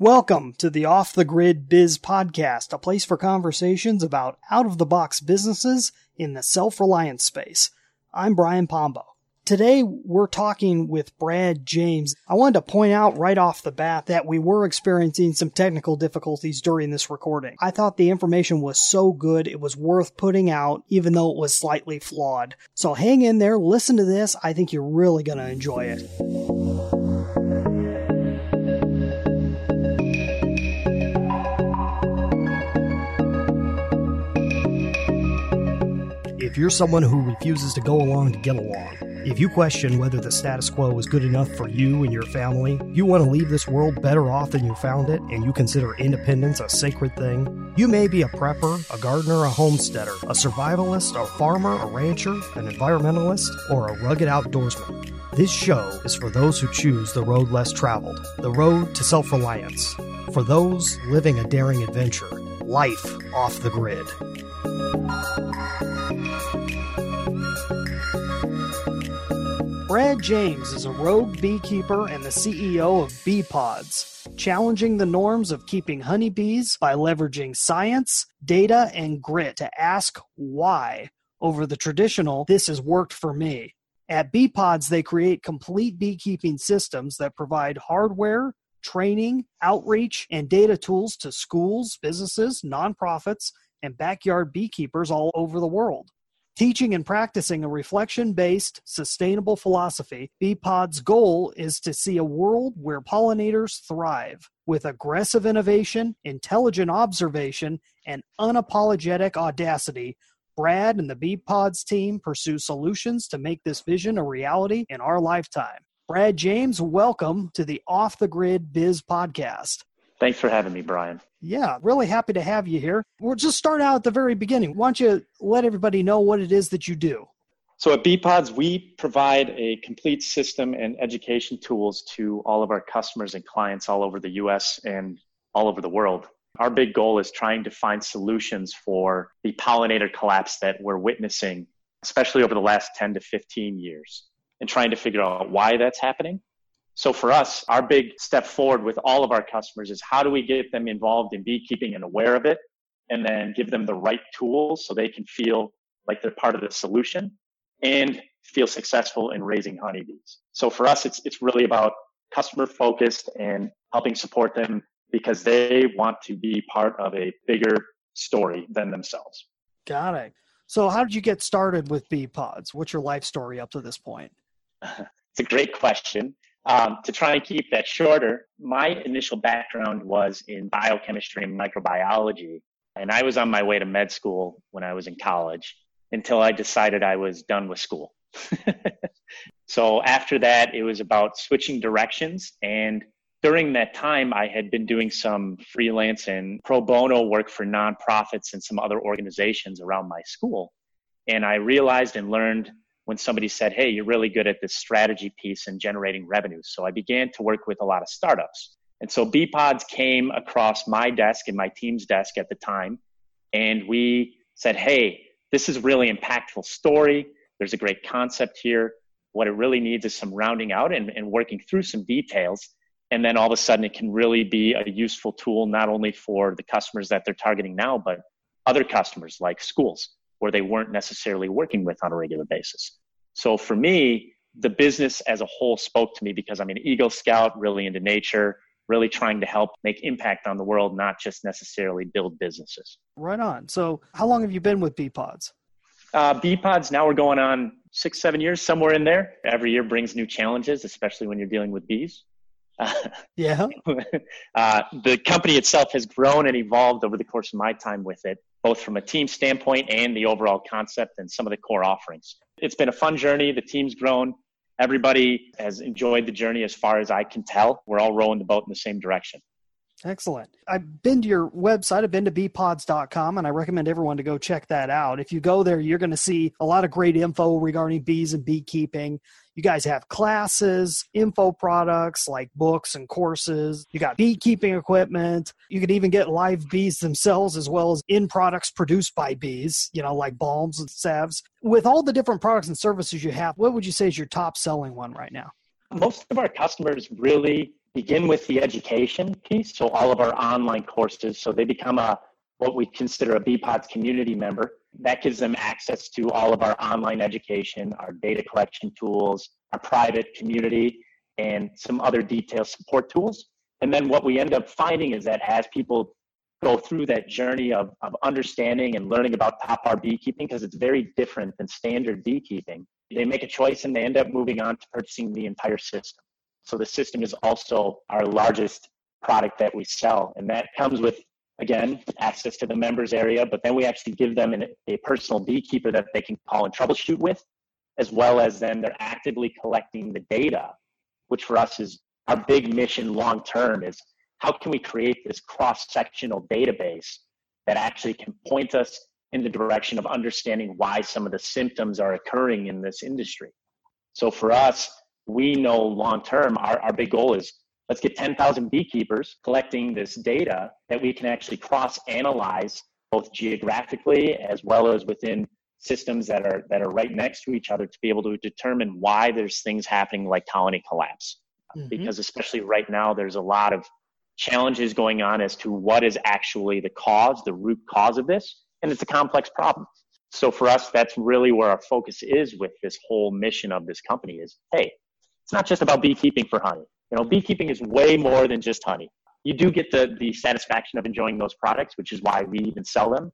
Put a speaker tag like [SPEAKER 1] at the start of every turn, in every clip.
[SPEAKER 1] Welcome to the Off the Grid Biz Podcast, a place for conversations about out of the box businesses in the self reliance space. I'm Brian Pombo. Today we're talking with Brad James. I wanted to point out right off the bat that we were experiencing some technical difficulties during this recording. I thought the information was so good it was worth putting out even though it was slightly flawed. So hang in there, listen to this. I think you're really going to enjoy it. If you're someone who refuses to go along to get along, if you question whether the status quo is good enough for you and your family, you want to leave this world better off than you found it, and you consider independence a sacred thing, you may be a prepper, a gardener, a homesteader, a survivalist, a farmer, a rancher, an environmentalist, or a rugged outdoorsman. This show is for those who choose the road less traveled, the road to self reliance, for those living a daring adventure, life off the grid. Brad James is a rogue beekeeper and the CEO of BeePods, challenging the norms of keeping honeybees by leveraging science, data, and grit to ask why over the traditional, this has worked for me. At BeePods, they create complete beekeeping systems that provide hardware, training, outreach, and data tools to schools, businesses, nonprofits, and backyard beekeepers all over the world. Teaching and practicing a reflection based, sustainable philosophy, BeePod's goal is to see a world where pollinators thrive with aggressive innovation, intelligent observation, and unapologetic audacity. Brad and the BeePods team pursue solutions to make this vision a reality in our lifetime. Brad James, welcome to the Off the Grid Biz Podcast.
[SPEAKER 2] Thanks for having me, Brian.
[SPEAKER 1] Yeah, really happy to have you here. We'll just start out at the very beginning. Why don't you let everybody know what it is that you do?
[SPEAKER 2] So at BeePods, we provide a complete system and education tools to all of our customers and clients all over the US and all over the world. Our big goal is trying to find solutions for the pollinator collapse that we're witnessing, especially over the last 10 to 15 years, and trying to figure out why that's happening so for us, our big step forward with all of our customers is how do we get them involved in beekeeping and aware of it and then give them the right tools so they can feel like they're part of the solution and feel successful in raising honeybees. So for us, it's, it's really about customer focused and helping support them because they want to be part of a bigger story than themselves.
[SPEAKER 1] Got it. So how did you get started with BeePods? What's your life story up to this point?
[SPEAKER 2] it's a great question. Um, to try and keep that shorter, my initial background was in biochemistry and microbiology. And I was on my way to med school when I was in college until I decided I was done with school. so after that, it was about switching directions. And during that time, I had been doing some freelance and pro bono work for nonprofits and some other organizations around my school. And I realized and learned when somebody said, Hey, you're really good at this strategy piece and generating revenue. So I began to work with a lot of startups. And so BeePods came across my desk and my team's desk at the time. And we said, Hey, this is really impactful story. There's a great concept here. What it really needs is some rounding out and, and working through some details. And then all of a sudden, it can really be a useful tool, not only for the customers that they're targeting now, but other customers like schools where they weren't necessarily working with on a regular basis. So for me, the business as a whole spoke to me because I'm an Eagle Scout, really into nature, really trying to help make impact on the world, not just necessarily build businesses.
[SPEAKER 1] Right on. So how long have you been with BeePods?
[SPEAKER 2] Uh, BeePods, now we're going on six, seven years, somewhere in there. Every year brings new challenges, especially when you're dealing with bees.
[SPEAKER 1] yeah.
[SPEAKER 2] Uh, the company itself has grown and evolved over the course of my time with it, both from a team standpoint and the overall concept and some of the core offerings. It's been a fun journey. The team's grown. Everybody has enjoyed the journey as far as I can tell. We're all rowing the boat in the same direction.
[SPEAKER 1] Excellent. I've been to your website. I've been to beepods.com and I recommend everyone to go check that out. If you go there, you're going to see a lot of great info regarding bees and beekeeping. You guys have classes, info products like books and courses. You got beekeeping equipment. You could even get live bees themselves as well as in products produced by bees, you know, like balms and salves. With all the different products and services you have, what would you say is your top selling one right now?
[SPEAKER 2] Most of our customers really begin with the education piece. So all of our online courses, so they become a what we consider a BeePods community member. That gives them access to all of our online education, our data collection tools, our private community, and some other detailed support tools. And then what we end up finding is that as people go through that journey of, of understanding and learning about top bar beekeeping, because it's very different than standard beekeeping, they make a choice and they end up moving on to purchasing the entire system. So the system is also our largest product that we sell. And that comes with, again, access to the members area, but then we actually give them an, a personal beekeeper that they can call and troubleshoot with, as well as then they're actively collecting the data, which for us is our big mission long term is how can we create this cross-sectional database that actually can point us in the direction of understanding why some of the symptoms are occurring in this industry. So for us, we know long term, our, our big goal is let's get 10,000 beekeepers collecting this data that we can actually cross analyze both geographically as well as within systems that are that are right next to each other to be able to determine why there's things happening like colony collapse mm-hmm. because especially right now there's a lot of challenges going on as to what is actually the cause the root cause of this and it's a complex problem so for us that's really where our focus is with this whole mission of this company is hey it's not just about beekeeping for honey. You know, beekeeping is way more than just honey. You do get the, the satisfaction of enjoying those products, which is why we even sell them.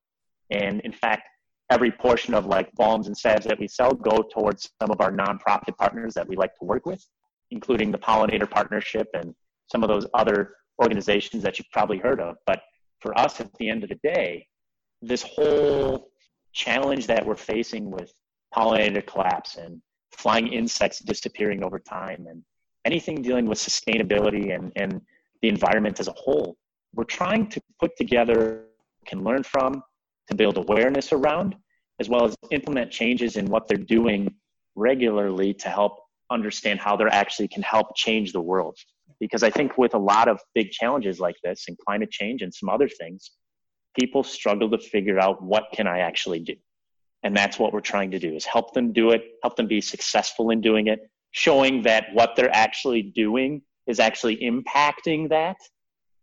[SPEAKER 2] And in fact, every portion of like balms and salves that we sell go towards some of our nonprofit partners that we like to work with, including the Pollinator Partnership and some of those other organizations that you've probably heard of. But for us, at the end of the day, this whole challenge that we're facing with pollinator collapse and flying insects disappearing over time and anything dealing with sustainability and, and the environment as a whole. We're trying to put together, can learn from, to build awareness around, as well as implement changes in what they're doing regularly to help understand how they're actually can help change the world. Because I think with a lot of big challenges like this and climate change and some other things, people struggle to figure out what can I actually do? And that's what we're trying to do is help them do it, help them be successful in doing it, showing that what they're actually doing is actually impacting that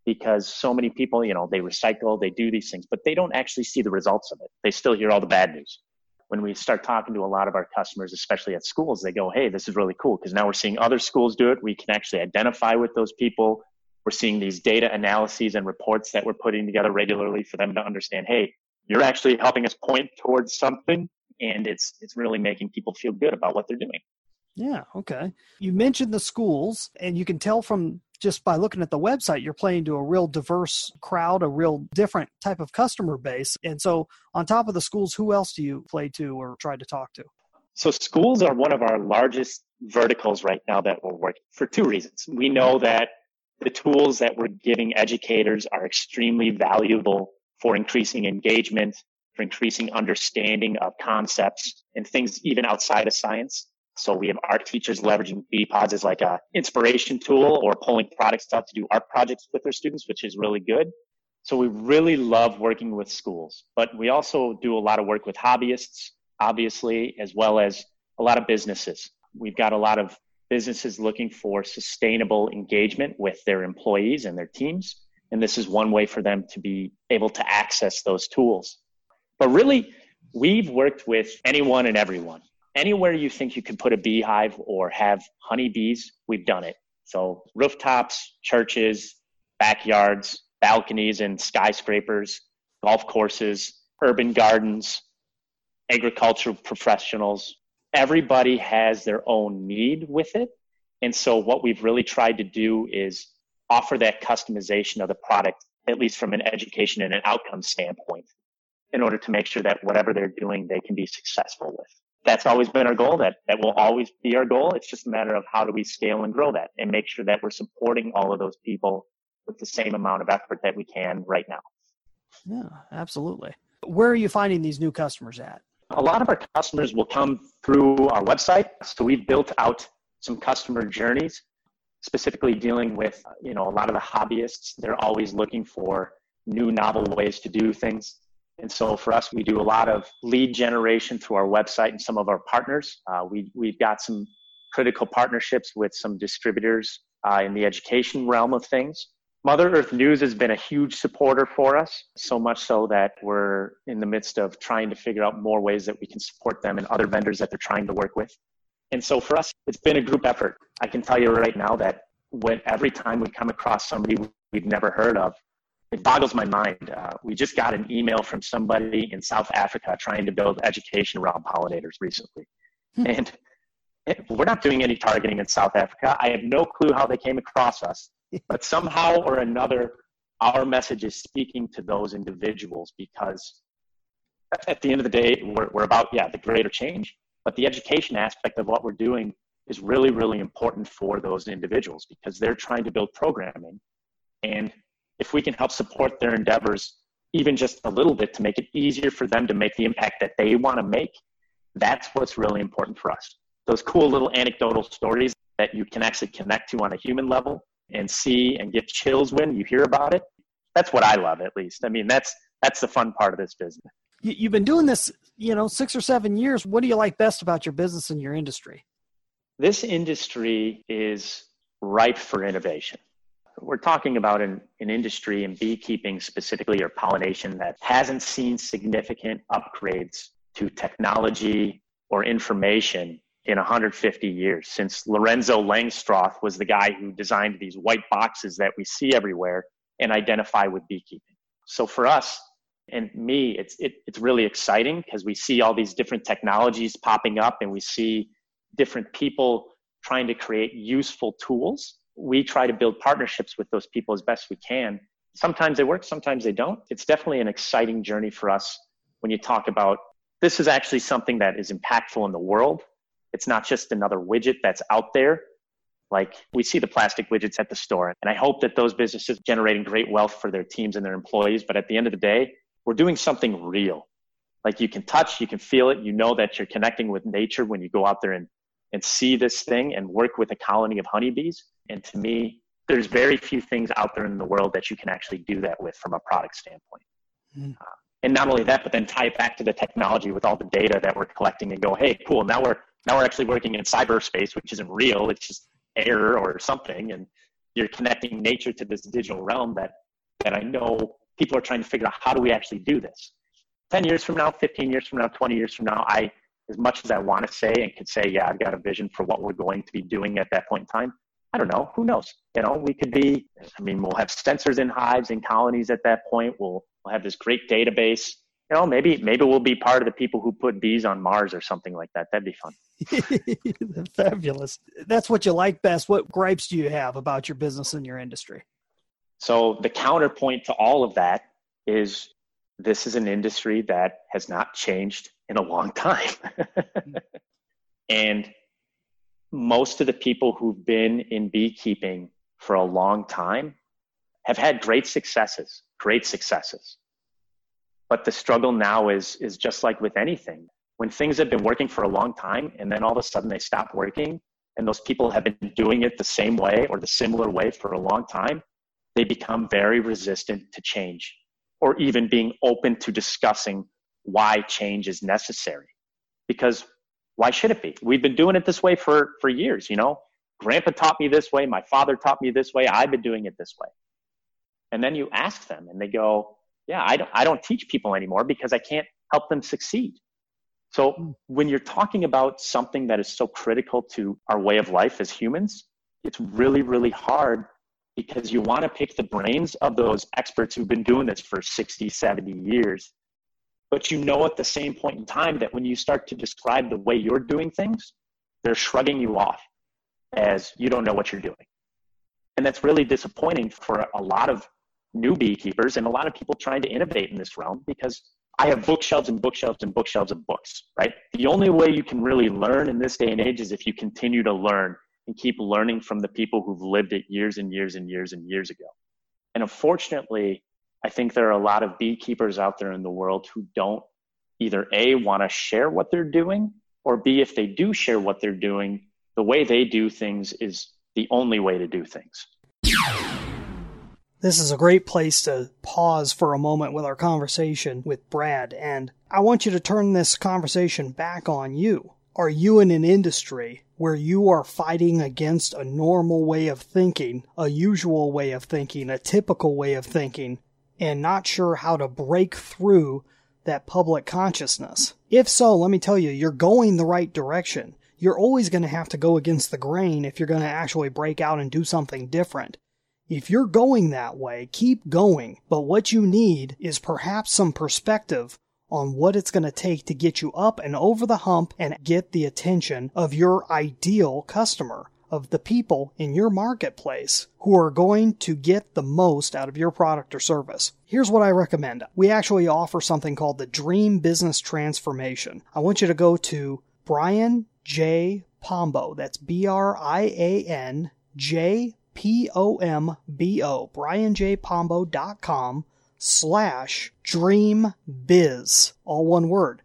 [SPEAKER 2] because so many people, you know, they recycle, they do these things, but they don't actually see the results of it. They still hear all the bad news. When we start talking to a lot of our customers, especially at schools, they go, Hey, this is really cool because now we're seeing other schools do it. We can actually identify with those people. We're seeing these data analyses and reports that we're putting together regularly for them to understand, Hey, you're actually helping us point towards something and it's it's really making people feel good about what they're doing
[SPEAKER 1] yeah okay. You mentioned the schools and you can tell from just by looking at the website you're playing to a real diverse crowd a real different type of customer base. And so on top of the schools who else do you play to or try to talk to?
[SPEAKER 2] So schools are one of our largest verticals right now that we're working for two reasons. We know that the tools that we're giving educators are extremely valuable for increasing engagement, for increasing understanding of concepts and things even outside of science. So we have art teachers leveraging BeePods as like a inspiration tool or pulling products out to do art projects with their students, which is really good. So we really love working with schools, but we also do a lot of work with hobbyists, obviously, as well as a lot of businesses. We've got a lot of businesses looking for sustainable engagement with their employees and their teams. And this is one way for them to be able to access those tools. But really, we've worked with anyone and everyone. Anywhere you think you can put a beehive or have honeybees, we've done it. So rooftops, churches, backyards, balconies and skyscrapers, golf courses, urban gardens, agricultural professionals. Everybody has their own need with it. And so what we've really tried to do is offer that customization of the product, at least from an education and an outcome standpoint, in order to make sure that whatever they're doing, they can be successful with. That's always been our goal. That, that will always be our goal. It's just a matter of how do we scale and grow that and make sure that we're supporting all of those people with the same amount of effort that we can right now.
[SPEAKER 1] Yeah, absolutely. Where are you finding these new customers at?
[SPEAKER 2] A lot of our customers will come through our website. So we've built out some customer journeys specifically dealing with you know a lot of the hobbyists they're always looking for new novel ways to do things and so for us we do a lot of lead generation through our website and some of our partners uh, we, we've got some critical partnerships with some distributors uh, in the education realm of things. Mother Earth News has been a huge supporter for us, so much so that we're in the midst of trying to figure out more ways that we can support them and other vendors that they're trying to work with. And so for us, it's been a group effort. I can tell you right now that when every time we come across somebody we've never heard of, it boggles my mind. Uh, we just got an email from somebody in South Africa trying to build education around pollinators recently. Hmm. And we're not doing any targeting in South Africa. I have no clue how they came across us, but somehow or another, our message is speaking to those individuals because at the end of the day, we're, we're about, yeah, the greater change, but the education aspect of what we're doing is really, really important for those individuals because they're trying to build programming. And if we can help support their endeavors even just a little bit to make it easier for them to make the impact that they want to make, that's what's really important for us those cool little anecdotal stories that you can actually connect to on a human level and see and get chills when you hear about it. That's what I love, at least. I mean, that's that's the fun part of this business.
[SPEAKER 1] You've been doing this, you know, six or seven years. What do you like best about your business and your industry?
[SPEAKER 2] This industry is ripe for innovation. We're talking about an, an industry in beekeeping specifically or pollination that hasn't seen significant upgrades to technology or information in 150 years since Lorenzo Langstroth was the guy who designed these white boxes that we see everywhere and identify with beekeeping. So for us and me, it's, it, it's really exciting because we see all these different technologies popping up and we see different people trying to create useful tools. We try to build partnerships with those people as best we can. Sometimes they work, sometimes they don't. It's definitely an exciting journey for us when you talk about this is actually something that is impactful in the world it's not just another widget that's out there. Like we see the plastic widgets at the store. And I hope that those businesses generating great wealth for their teams and their employees. But at the end of the day, we're doing something real. Like you can touch, you can feel it. You know that you're connecting with nature when you go out there and, and see this thing and work with a colony of honeybees. And to me, there's very few things out there in the world that you can actually do that with from a product standpoint. Mm. Uh, and not only that, but then tie it back to the technology with all the data that we're collecting and go, hey, cool, now we're now we're actually working in cyberspace, which isn't real. It's just air or something. And you're connecting nature to this digital realm that, that I know people are trying to figure out how do we actually do this? 10 years from now, 15 years from now, 20 years from now, I, as much as I want to say and could say, yeah, I've got a vision for what we're going to be doing at that point in time. I don't know. Who knows? You know, we could be, I mean, we'll have sensors in hives and colonies at that point. We'll, we'll have this great database you know, maybe maybe we'll be part of the people who put bees on Mars or something like that. That'd be fun.
[SPEAKER 1] Fabulous. That's what you like best. What gripes do you have about your business and your industry?
[SPEAKER 2] So the counterpoint to all of that is this is an industry that has not changed in a long time. Mm-hmm. and most of the people who've been in beekeeping for a long time have had great successes, great successes. But the struggle now is, is just like with anything. When things have been working for a long time and then all of a sudden they stop working and those people have been doing it the same way or the similar way for a long time, they become very resistant to change or even being open to discussing why change is necessary. Because why should it be? We've been doing it this way for, for years, you know? Grandpa taught me this way, my father taught me this way, I've been doing it this way. And then you ask them and they go, yeah, I don't, I don't teach people anymore because I can't help them succeed. So hmm. when you're talking about something that is so critical to our way of life as humans, it's really, really hard because you want to pick the brains of those experts who've been doing this for 60, 70 years. But you know at the same point in time that when you start to describe the way you're doing things, they're shrugging you off as you don't know what you're doing. And that's really disappointing for a lot of new beekeepers and a lot of people trying to innovate in this realm because I have bookshelves and bookshelves and bookshelves of books, right? The only way you can really learn in this day and age is if you continue to learn and keep learning from the people who've lived it years and years and years and years ago. And unfortunately, I think there are a lot of beekeepers out there in the world who don't either A, want to share what they're doing, or B, if they do share what they're doing, the way they do things is the only way to do things.
[SPEAKER 1] This is a great place to pause for a moment with our conversation with Brad, and I want you to turn this conversation back on you. Are you in an industry where you are fighting against a normal way of thinking, a usual way of thinking, a typical way of thinking, and not sure how to break through that public consciousness. If so, let me tell you, you're going the right direction. You're always going to have to go against the grain if you're going to actually break out and do something different. If you're going that way, keep going. But what you need is perhaps some perspective on what it's going to take to get you up and over the hump and get the attention of your ideal customer, of the people in your marketplace who are going to get the most out of your product or service. Here's what I recommend. We actually offer something called the Dream Business Transformation. I want you to go to Brian J. Pombo. That's B R I A N J P O M B O. BrianJPombo.com slash dream biz, all one word.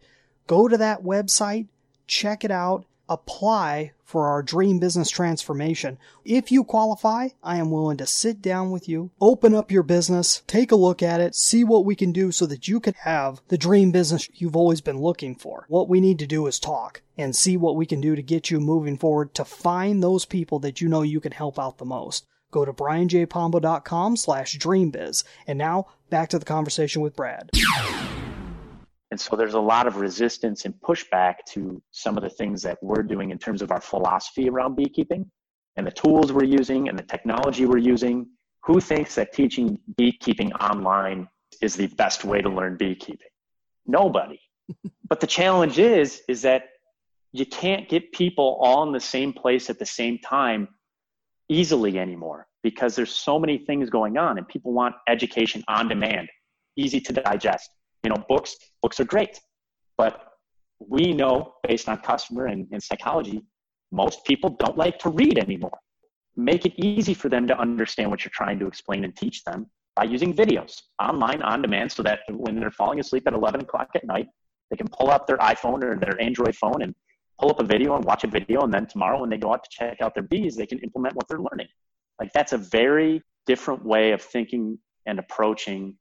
[SPEAKER 1] Go to that website, check it out, apply for our dream business transformation. If you qualify, I am willing to sit down with you, open up your business, take a look at it, see what we can do so that you can have the dream business you've always been looking for. What we need to do is talk and see what we can do to get you moving forward to find those people that you know you can help out the most. Go to brianjpombo.com slash dreambiz. And now back to the conversation with Brad.
[SPEAKER 2] And so there's a lot of resistance and pushback to some of the things that we're doing in terms of our philosophy around beekeeping and the tools we're using and the technology we're using. Who thinks that teaching beekeeping online is the best way to learn beekeeping? Nobody. but the challenge is, is that you can't get people all in the same place at the same time easily anymore because there's so many things going on and people want education on demand, easy to digest. You know, books, books are great, but we know based on customer and, and psychology, most people don't like to read anymore. Make it easy for them to understand what you're trying to explain and teach them by using videos online on demand so that when they're falling asleep at 11 o'clock at night, they can pull up their iPhone or their Android phone and pull up a video and watch a video. And then tomorrow, when they go out to check out their bees, they can implement what they're learning. Like that's a very different way of thinking and approaching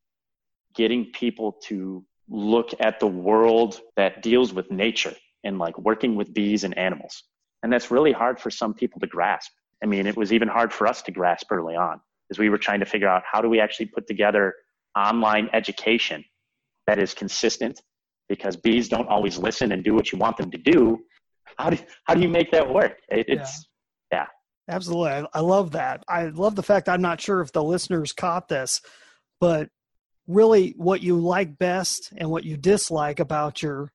[SPEAKER 2] getting people to look at the world that deals with nature and like working with bees and animals. And that's really hard for some people to grasp. I mean, it was even hard for us to grasp early on as we were trying to figure out how do we actually put together online education that is consistent because bees don't always listen and do what you want them to do. How do, how do you make that work? It, it's, yeah. yeah.
[SPEAKER 1] Absolutely. I, I love that. I love the fact I'm not sure if the listeners caught this, but really what you like best and what you dislike about your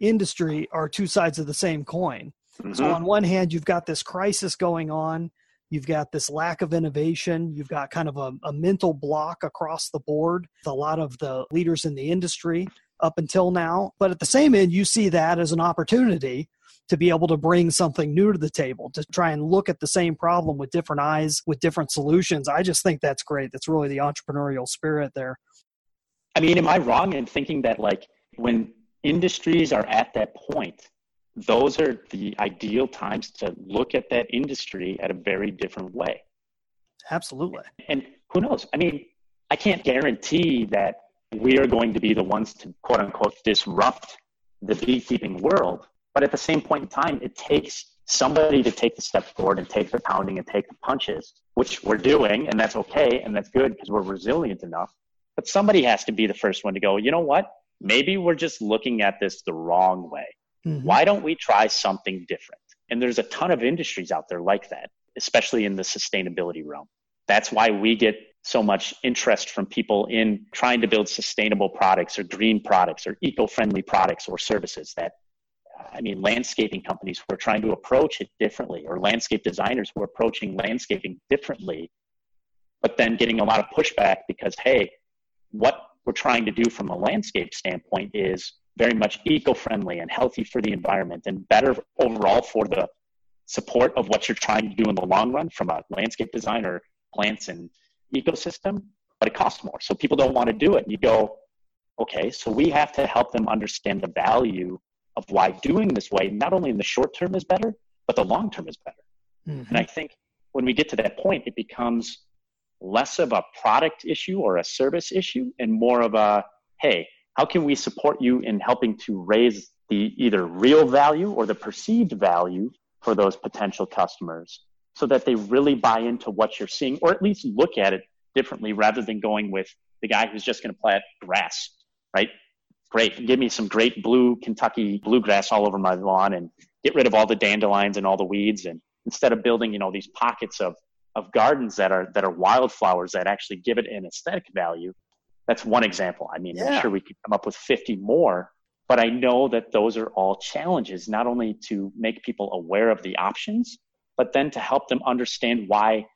[SPEAKER 1] industry are two sides of the same coin. Mm-hmm. So on one hand, you've got this crisis going on. You've got this lack of innovation. You've got kind of a, a mental block across the board. A lot of the leaders in the industry up until now. But at the same end, you see that as an opportunity to be able to bring something new to the table, to try and look at the same problem with different eyes, with different solutions. I just think that's great. That's really the entrepreneurial spirit there.
[SPEAKER 2] I mean, am I wrong in thinking that like when industries are at that point, those are the ideal times to look at that industry at a very different way?
[SPEAKER 1] Absolutely.
[SPEAKER 2] And who knows? I mean, I can't guarantee that we are going to be the ones to quote unquote disrupt the beekeeping world. But at the same point in time, it takes somebody to take the step forward and take the pounding and take the punches, which we're doing, and that's okay and that's good because we're resilient enough. But somebody has to be the first one to go, you know what? Maybe we're just looking at this the wrong way. Mm-hmm. Why don't we try something different? And there's a ton of industries out there like that, especially in the sustainability realm. That's why we get so much interest from people in trying to build sustainable products or green products or eco-friendly products or services that I mean, landscaping companies who are trying to approach it differently, or landscape designers who are approaching landscaping differently, but then getting a lot of pushback because, hey, what we're trying to do from a landscape standpoint is very much eco-friendly and healthy for the environment and better overall for the support of what you're trying to do in the long run from a landscape design or plants and ecosystem, but it costs more. So people don't want to do it. You go, okay, so we have to help them understand the value of why doing this way, not only in the short term is better, but the long term is better. Mm-hmm. And I think when we get to that point, it becomes less of a product issue or a service issue and more of a, hey, how can we support you in helping to raise the either real value or the perceived value for those potential customers so that they really buy into what you're seeing or at least look at it differently rather than going with the guy who's just going to plant grass, right? Great. Give me some great blue Kentucky bluegrass all over my lawn and get rid of all the dandelions and all the weeds. And instead of building, you know, these pockets of, of gardens that are, that are wildflowers that actually give it an aesthetic value. That's one example. I mean, yeah. I'm sure we could come up with 50 more, but I know that those are all challenges, not only to make people aware of the options, but then to help them understand why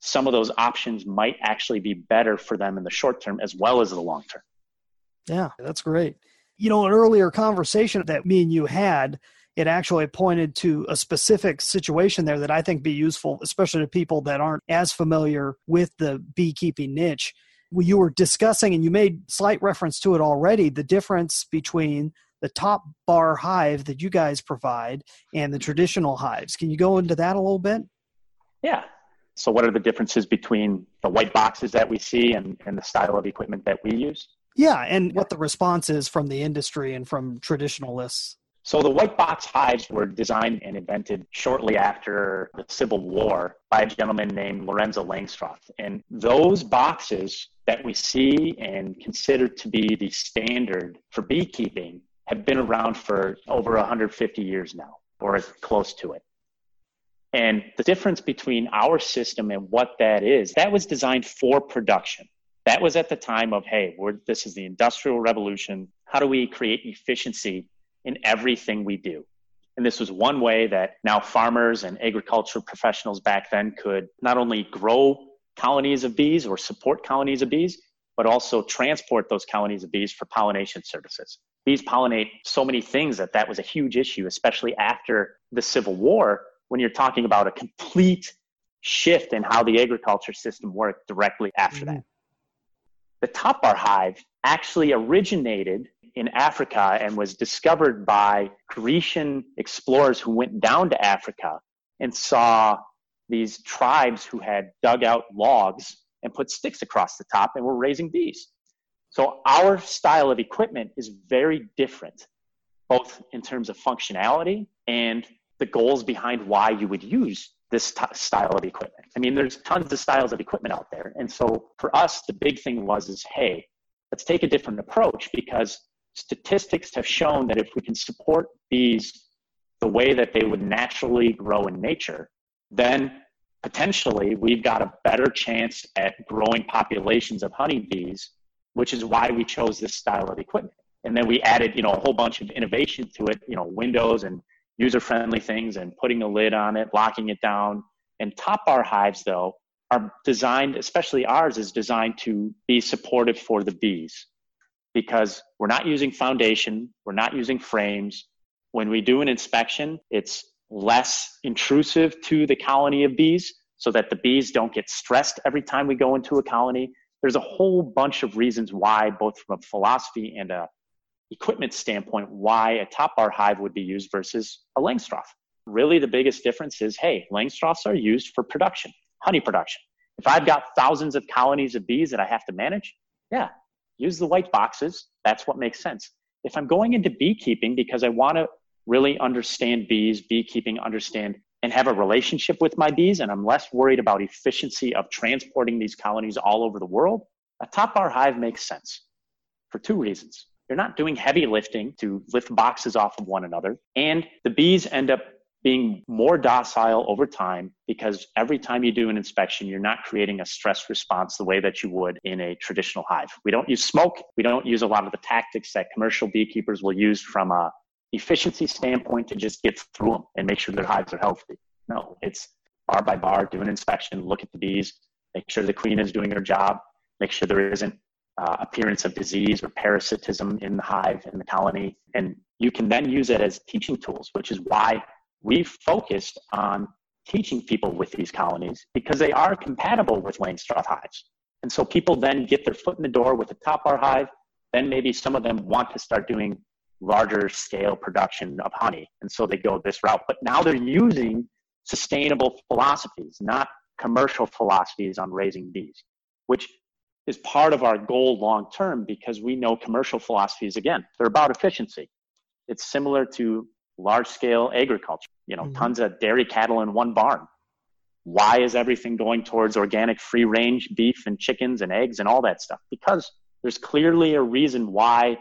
[SPEAKER 2] some of those options might actually be better for them in the short term as well as the long term.
[SPEAKER 1] Yeah, that's great. You know, an earlier conversation that me and you had, it actually pointed to a specific situation there that I think be useful, especially to people that aren't as familiar with the beekeeping niche. You were discussing, and you made slight reference to it already, the difference between the top bar hive that you guys provide and the traditional hives. Can you go into that a little bit?
[SPEAKER 2] Yeah. So, what are the differences between the white boxes that we see and, and the style of equipment that we use?
[SPEAKER 1] Yeah, and what the response is from the industry and from traditionalists.
[SPEAKER 2] So, the white box hives were designed and invented shortly after the Civil War by a gentleman named Lorenzo Langstroth. And those boxes that we see and consider to be the standard for beekeeping have been around for over 150 years now, or close to it. And the difference between our system and what that is, that was designed for production. That was at the time of, hey, this is the industrial revolution. How do we create efficiency in everything we do? And this was one way that now farmers and agriculture professionals back then could not only grow colonies of bees or support colonies of bees, but also transport those colonies of bees for pollination services. Bees pollinate so many things that that was a huge issue, especially after the Civil War when you're talking about a complete shift in how the agriculture system worked directly after mm-hmm. that. The top bar hive actually originated in Africa and was discovered by Grecian explorers who went down to Africa and saw these tribes who had dug out logs and put sticks across the top and were raising bees. So our style of equipment is very different, both in terms of functionality and the goals behind why you would use this t- style of equipment. I mean, there's tons of styles of equipment out there. And so for us, the big thing was is, hey, let's take a different approach because statistics have shown that if we can support bees the way that they would naturally grow in nature, then potentially we've got a better chance at growing populations of honeybees, which is why we chose this style of equipment. And then we added, you know, a whole bunch of innovation to it, you know, windows and user friendly things and putting a lid on it, locking it down. And top bar hives, though, are designed, especially ours, is designed to be supportive for the bees because we're not using foundation, we're not using frames. When we do an inspection, it's less intrusive to the colony of bees so that the bees don't get stressed every time we go into a colony. There's a whole bunch of reasons why, both from a philosophy and a equipment standpoint why a top bar hive would be used versus a Langstroth. Really, the biggest difference is hey, Langstroths are used for production, honey production. If I've got thousands of colonies of bees that I have to manage, yeah, use the white boxes. That's what makes sense. If I'm going into beekeeping because I want to really understand bees, beekeeping, understand and have a relationship with my bees, and I'm less worried about efficiency of transporting these colonies all over the world, a top bar hive makes sense for two reasons. You're not doing heavy lifting to lift boxes off of one another. And the bees end up being more docile over time because every time you do an inspection, you're not creating a stress response the way that you would in a traditional hive. We don't use smoke. We don't use a lot of the tactics that commercial beekeepers will use from a efficiency standpoint to just get through them and make sure their hives are healthy. No, it's bar by bar, do an inspection, look at the bees, make sure the queen is doing her job, make sure there isn't uh, appearance of disease or parasitism in the hive, in the colony. And you can then use it as teaching tools, which is why we've focused on teaching people with these colonies because they are compatible with Langstroth hives. And so people then get their foot in the door with a top bar hive. Then maybe some of them want to start doing larger scale production of honey. And so they go this route. But now they're using sustainable philosophies, not commercial philosophies on raising bees, which is part of our goal long term because we know commercial philosophies, again, they're about efficiency. It's similar to large scale agriculture, you know, mm-hmm. tons of dairy cattle in one barn. Why is everything going towards organic free range beef and chickens and eggs and all that stuff? Because there's clearly a reason why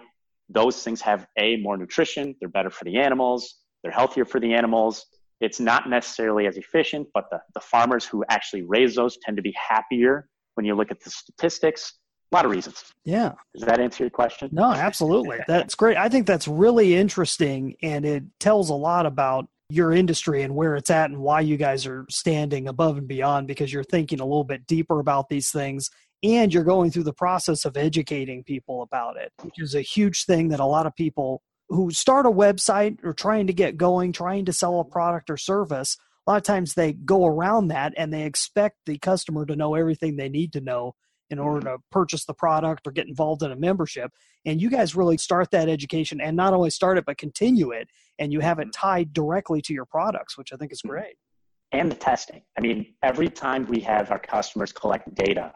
[SPEAKER 2] those things have a more nutrition, they're better for the animals, they're healthier for the animals. It's not necessarily as efficient, but the, the farmers who actually raise those tend to be happier when you look at the statistics a lot of reasons.
[SPEAKER 1] Yeah.
[SPEAKER 2] Does that answer your question?
[SPEAKER 1] No, absolutely. That's great. I think that's really interesting and it tells a lot about your industry and where it's at and why you guys are standing above and beyond because you're thinking a little bit deeper about these things and you're going through the process of educating people about it, which is a huge thing that a lot of people who start a website or trying to get going, trying to sell a product or service, a lot of times they go around that and they expect the customer to know everything they need to know in order to purchase the product or get involved in a membership. And you guys really start that education and not only start it, but continue it. And you have it mm-hmm. tied directly to your products, which I think is mm-hmm. great.
[SPEAKER 2] And the testing. I mean, every time we have our customers collect data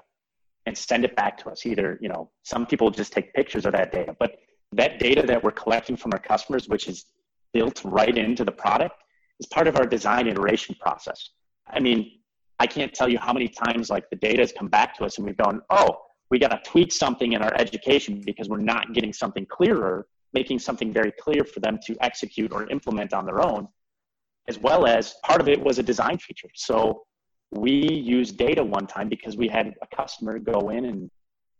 [SPEAKER 2] and send it back to us, either, you know, some people just take pictures of that data, but that data that we're collecting from our customers, which is built right into the product, is part of our design iteration process. I mean, I can't tell you how many times like the data has come back to us and we've gone, oh, we got to tweak something in our education because we're not getting something clearer, making something very clear for them to execute or implement on their own, as well as part of it was a design feature. So we used data one time because we had a customer go in and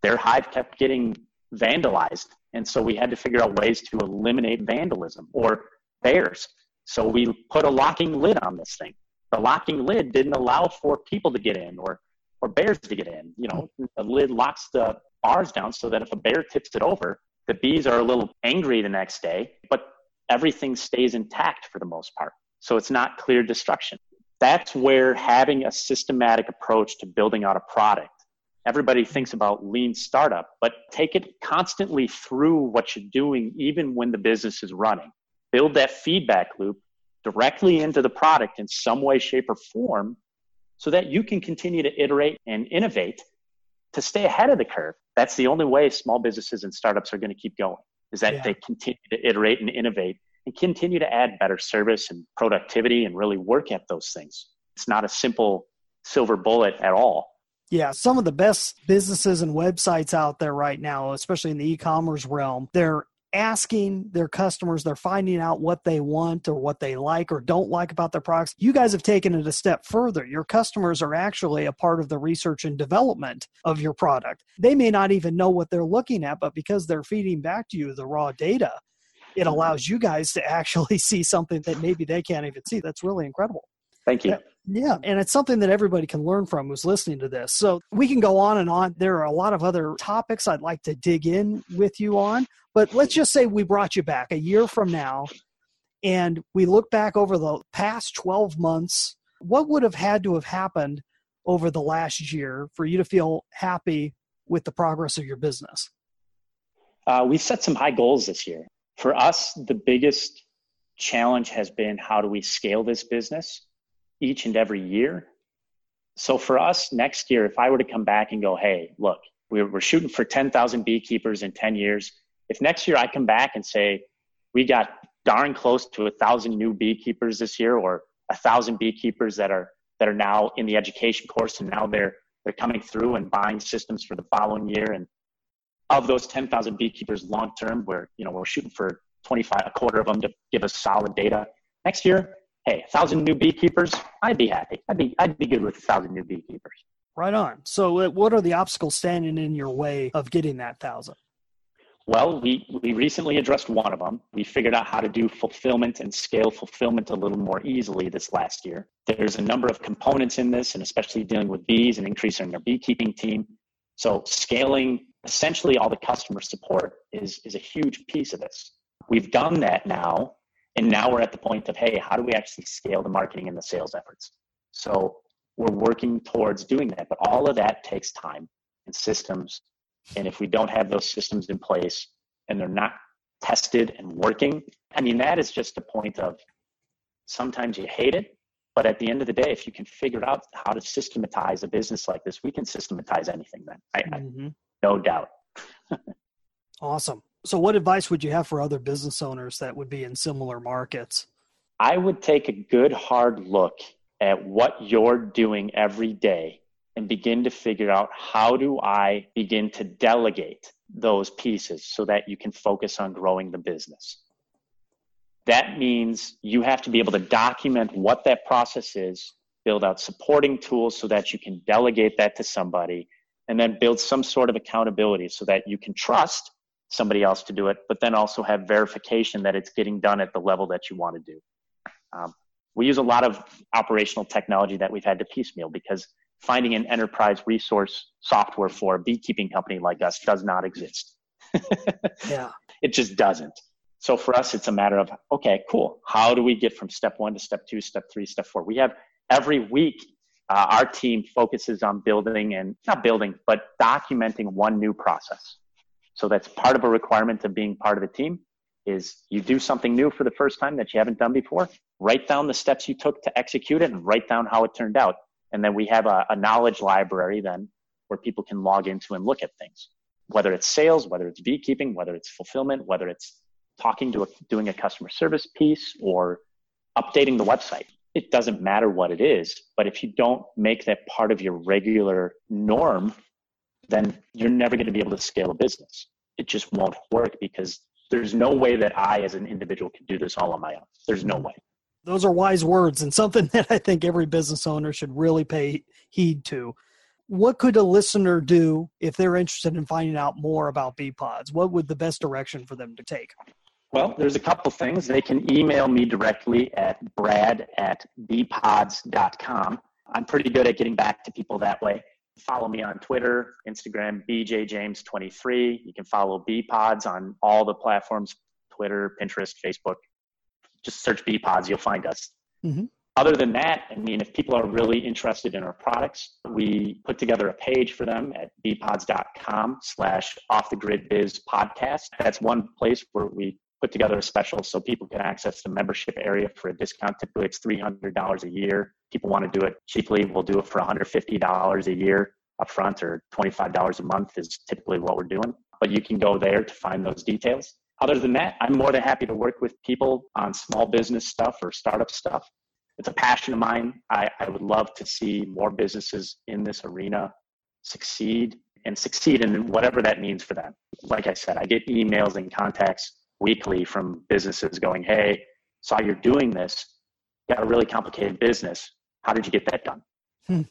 [SPEAKER 2] their hive kept getting vandalized. And so we had to figure out ways to eliminate vandalism or bears. So we put a locking lid on this thing the locking lid didn't allow for people to get in or or bears to get in. You know, the lid locks the bars down so that if a bear tips it over, the bees are a little angry the next day, but everything stays intact for the most part. So it's not clear destruction. That's where having a systematic approach to building out a product. Everybody thinks about lean startup, but take it constantly through what you're doing, even when the business is running. Build that feedback loop directly into the product in some way, shape, or form so that you can continue to iterate and innovate to stay ahead of the curve. That's the only way small businesses and startups are going to keep going is that yeah. they continue to iterate and innovate and continue to add better service and productivity and really work at those things. It's not a simple silver bullet at all.
[SPEAKER 1] Yeah, some of the best businesses and websites out there right now, especially in the e-commerce realm, they're asking their customers, they're finding out what they want or what they like or don't like about their products. You guys have taken it a step further. Your customers are actually a part of the research and development of your product. They may not even know what they're looking at, but because they're feeding back to you the raw data, it mm-hmm. allows you guys to actually see something that maybe they can't even see. That's really incredible.
[SPEAKER 2] Thank you.
[SPEAKER 1] Yeah, and it's something that everybody can learn from who's listening to this. So we can go on and on. There are a lot of other topics I'd like to dig in with you on, but let's just say we brought you back a year from now and we look back over the past 12 months. What would have had to have happened over the last year for you to feel happy with the progress of your business?
[SPEAKER 2] Uh, we set some high goals this year. For us, the biggest challenge has been how do we scale this business? Each and every year. So for us next year, if I were to come back and go, hey, look, we're, we're shooting for 10,000 beekeepers in 10 years. If next year I come back and say, we got darn close to a thousand new beekeepers this year or a thousand beekeepers that are, that are now in the education course and now they're, they're coming through and buying systems for the following year. And of those 10,000 beekeepers long term, we're, you know, we're shooting for 25, a quarter of them to give us solid data. Next year, hey, a thousand new beekeepers, I'd be happy. I'd be, I'd be good with a thousand new beekeepers.
[SPEAKER 1] Right on. So, uh, what are the obstacles standing in your way of getting that thousand?
[SPEAKER 2] Well, we, we recently addressed one of them. We figured out how to do fulfillment and scale fulfillment a little more easily this last year. There's a number of components in this, and especially dealing with bees and increasing our beekeeping team. So, scaling essentially all the customer support is, is a huge piece of this. We've done that now and now we're at the point of, hey, how do we actually scale the marketing and the sales efforts? So we're working towards doing that. But all of that takes time and systems. And if we don't have those systems in place and they're not tested and working, I mean, that is just a point of sometimes you hate it. But at the end of the day, if you can figure out how to systematize a business like this, we can systematize anything then. I, mm-hmm. I, no doubt.
[SPEAKER 1] Awesome. So, what advice would you have for other business owners that would be in similar markets?
[SPEAKER 2] I would take a good hard look at what you're doing every day and begin to figure out how do I begin to delegate those pieces so that you can focus on growing the business. That means you have to be able to document what that process is, build out supporting tools so that you can delegate that to somebody, and then build some sort of accountability so that you can trust somebody else to do it, but then also have verification that it's getting done at the level that you want to do. Um, we use a lot of operational technology that we've had to piecemeal because finding an enterprise resource software for a beekeeping company like us does not exist.
[SPEAKER 1] yeah.
[SPEAKER 2] It just doesn't. So for us, it's a matter of, okay, cool. How do we get from step one to step two, step three, step four? We have every week, uh, our team focuses on building and not building, but documenting one new process. So that's part of a requirement of being part of the team is you do something new for the first time that you haven't done before, write down the steps you took to execute it and write down how it turned out. And then we have a, a knowledge library then where people can log into and look at things, whether it's sales, whether it's beekeeping, whether it's fulfillment, whether it's talking to a, doing a customer service piece or updating the website. It doesn't matter what it is, but if you don't make that part of your regular norm, then you're never going to be able to scale a business. It just won't work because there's no way that I, as an individual, can do this all on my own. There's no way.
[SPEAKER 1] Those are wise words and something that I think every business owner should really pay heed to. What could a listener do if they're interested in finding out more about BeePods? What would the best direction for them to take?
[SPEAKER 2] Well, there's a couple things. They can email me directly at brad at beepods.com. I'm pretty good at getting back to people that way. Follow me on Twitter, Instagram, BJJames23. You can follow BeePods on all the platforms Twitter, Pinterest, Facebook. Just search BeePods, you'll find us. Mm-hmm. Other than that, I mean, if people are really interested in our products, we put together a page for them at beepods.com slash off the grid biz podcast. That's one place where we put together a special so people can access the membership area for a discount. Typically, it's $300 a year. People want to do it cheaply. We'll do it for $150 a year upfront or $25 a month is typically what we're doing. But you can go there to find those details. Other than that, I'm more than happy to work with people on small business stuff or startup stuff. It's a passion of mine. I, I would love to see more businesses in this arena succeed and succeed in whatever that means for them. Like I said, I get emails and contacts weekly from businesses going, Hey, saw you're doing this, got a really complicated business. How did you get that done? Hmm.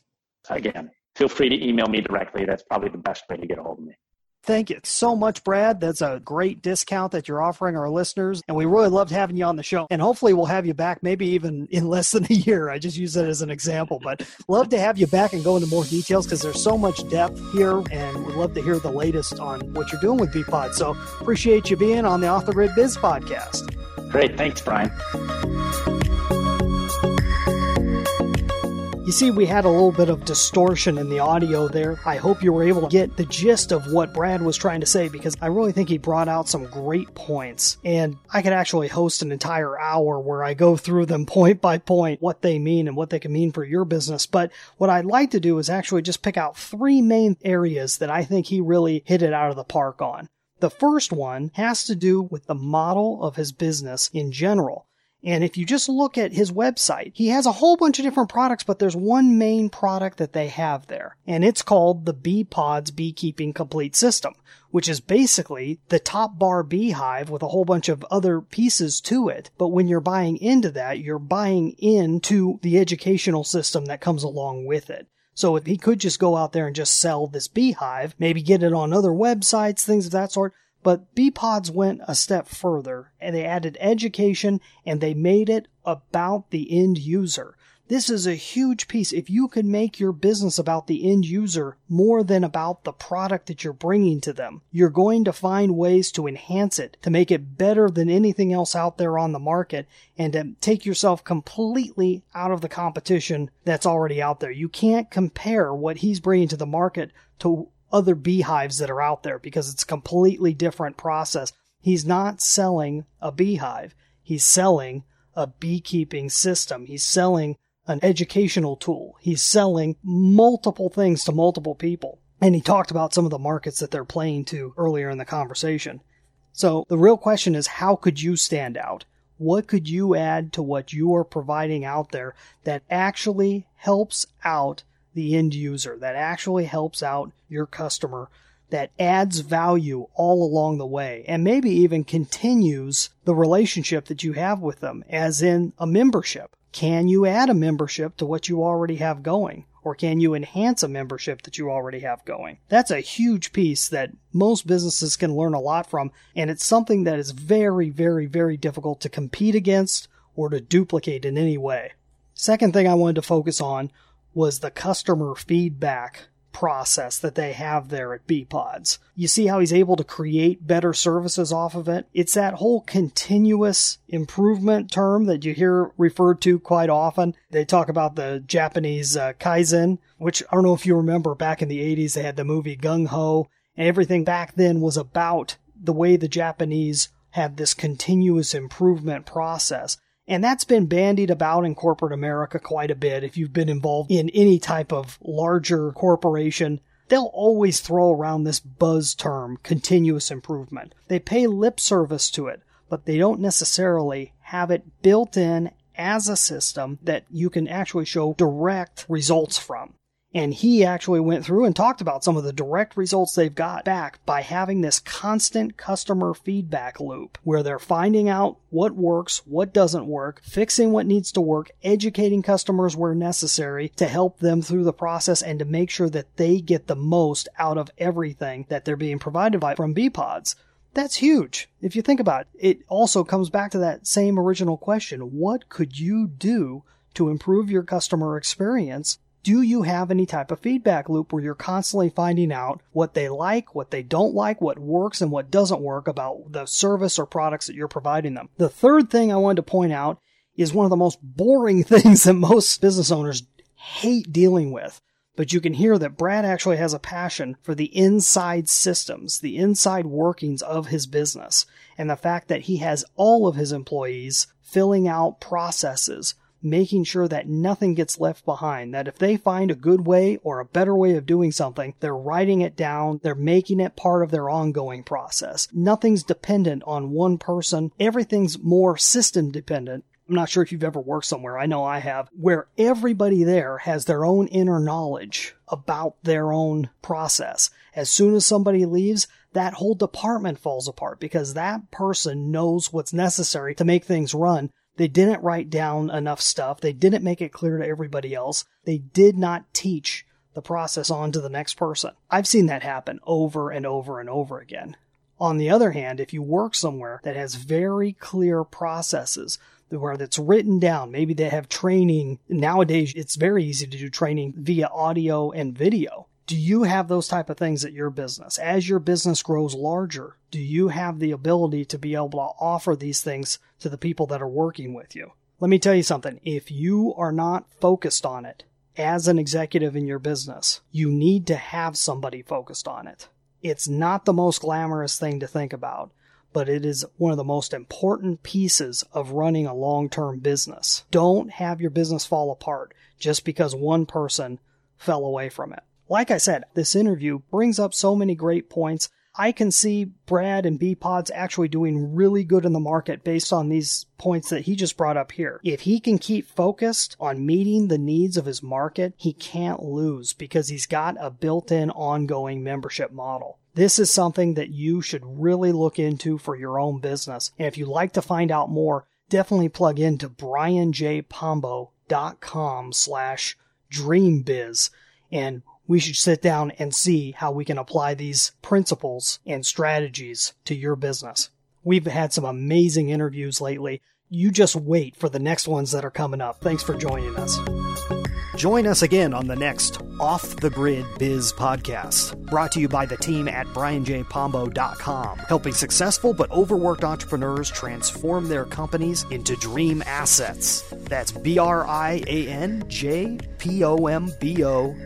[SPEAKER 2] Again, feel free to email me directly. That's probably the best way to get a hold of me.
[SPEAKER 1] Thank you so much, Brad. That's a great discount that you're offering our listeners. And we really loved having you on the show. And hopefully we'll have you back maybe even in less than a year. I just use that as an example, but love to have you back and go into more details because there's so much depth here and we'd love to hear the latest on what you're doing with BeePod. So appreciate you being on the Off the Grid Biz podcast.
[SPEAKER 2] Great. Thanks, Brian.
[SPEAKER 1] You see, we had a little bit of distortion in the audio there. I hope you were able to get the gist of what Brad was trying to say because I really think he brought out some great points. And I could actually host an entire hour where I go through them point by point, what they mean and what they can mean for your business. But what I'd like to do is actually just pick out three main areas that I think he really hit it out of the park on. The first one has to do with the model of his business in general. And if you just look at his website, he has a whole bunch of different products, but there's one main product that they have there. And it's called the BeePods Beekeeping Complete System, which is basically the top bar beehive with a whole bunch of other pieces to it. But when you're buying into that, you're buying into the educational system that comes along with it. So if he could just go out there and just sell this beehive, maybe get it on other websites, things of that sort, but BeePods went a step further and they added education and they made it about the end user. This is a huge piece. If you can make your business about the end user more than about the product that you're bringing to them, you're going to find ways to enhance it, to make it better than anything else out there on the market, and to take yourself completely out of the competition that's already out there. You can't compare what he's bringing to the market to other beehives that are out there because it's a completely different process. He's not selling a beehive. He's selling a beekeeping system. He's selling an educational tool. He's selling multiple things to multiple people. And he talked about some of the markets that they're playing to earlier in the conversation. So the real question is how could you stand out? What could you add to what you are providing out there that actually helps out the end user, that actually helps out your customer, that adds value all along the way, and maybe even continues the relationship that you have with them, as in a membership? Can you add a membership to what you already have going? Or can you enhance a membership that you already have going? That's a huge piece that most businesses can learn a lot from, and it's something that is very, very, very difficult to compete against or to duplicate in any way. Second thing I wanted to focus on was the customer feedback process that they have there at BeePods. You see how he's able to create better services off of it? It's that whole continuous improvement term that you hear referred to quite often. They talk about the Japanese uh, Kaizen, which I don't know if you remember back in the 80s, they had the movie Gung Ho, and everything back then was about the way the Japanese had this continuous improvement process. And that's been bandied about in corporate America quite a bit. If you've been involved in any type of larger corporation, they'll always throw around this buzz term, continuous improvement. They pay lip service to it, but they don't necessarily have it built in as a system that you can actually show direct results from. And he actually went through and talked about some of the direct results they've got back by having this constant customer feedback loop where they're finding out what works, what doesn't work, fixing what needs to work, educating customers where necessary to help them through the process and to make sure that they get the most out of everything that they're being provided by from BeePods. That's huge. If you think about it, it also comes back to that same original question. What could you do to improve your customer experience do you have any type of feedback loop where you're constantly finding out what they like, what they don't like, what works and what doesn't work about the service or products that you're providing them? The third thing I wanted to point out is one of the most boring things that most business owners hate dealing with. But you can hear that Brad actually has a passion for the inside systems, the inside workings of his business, and the fact that he has all of his employees filling out processes making sure that nothing gets left behind. That if they find a good way or a better way of doing something, they're writing it down, they're making it part of their ongoing process. Nothing's dependent on one person, everything's more system dependent. I'm not sure if you've ever worked somewhere, I know I have, where everybody there has their own inner knowledge about their own process. As soon as somebody leaves, that whole department falls apart because that person knows what's necessary to make things run they didn't write down enough stuff. They didn't make it clear to everybody else. They did not teach the process on to the next person. I've seen that happen over and over and over again. On the other hand, if you work somewhere that has very clear processes, where it's written down, maybe they have training. Nowadays, it's very easy to do training via audio and video. Do you have those type of things at your business? As your business grows larger, do you have the ability to be able to offer these things to the people that are working with you? Let me tell you something. If you are not focused on it as an executive in your business, you need to have somebody focused on it. It's not the most glamorous thing to think about, but it is one of the most important pieces of running a long-term business. Don't have your business fall apart just because one person fell away from it. Like I said, this interview brings up so many great points. I can see Brad and BeePods actually doing really good in the market based on these points that he just brought up here. If he can keep focused on meeting the needs of his market, he can't lose because he's got a built in ongoing membership model. This is something that you should really look into for your own business. And if you'd like to find out more, definitely plug into brianjpombo.com slash dreambiz and we should sit down and see how we can apply these principles and strategies to your business. We've had some amazing interviews lately. You just wait for the next ones that are coming up. Thanks for joining us. Join us again on the next Off the Grid Biz podcast, brought to you by the team at brianjpombo.com, helping successful but overworked entrepreneurs transform their companies into dream assets. That's B R I A N J P O M B O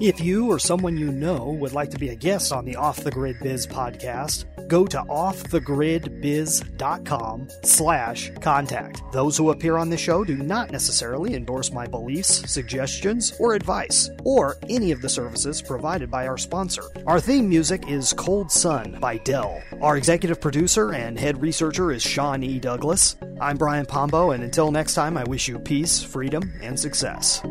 [SPEAKER 1] if you or someone you know would like to be a guest on the Off the Grid Biz podcast, go to offthegridbiz.com slash contact. Those who appear on the show do not necessarily endorse my beliefs, suggestions, or advice, or any of the services provided by our sponsor. Our theme music is Cold Sun by Dell. Our executive producer and head researcher is Sean E. Douglas. I'm Brian Pombo, and until next time, I wish you peace, freedom, and success.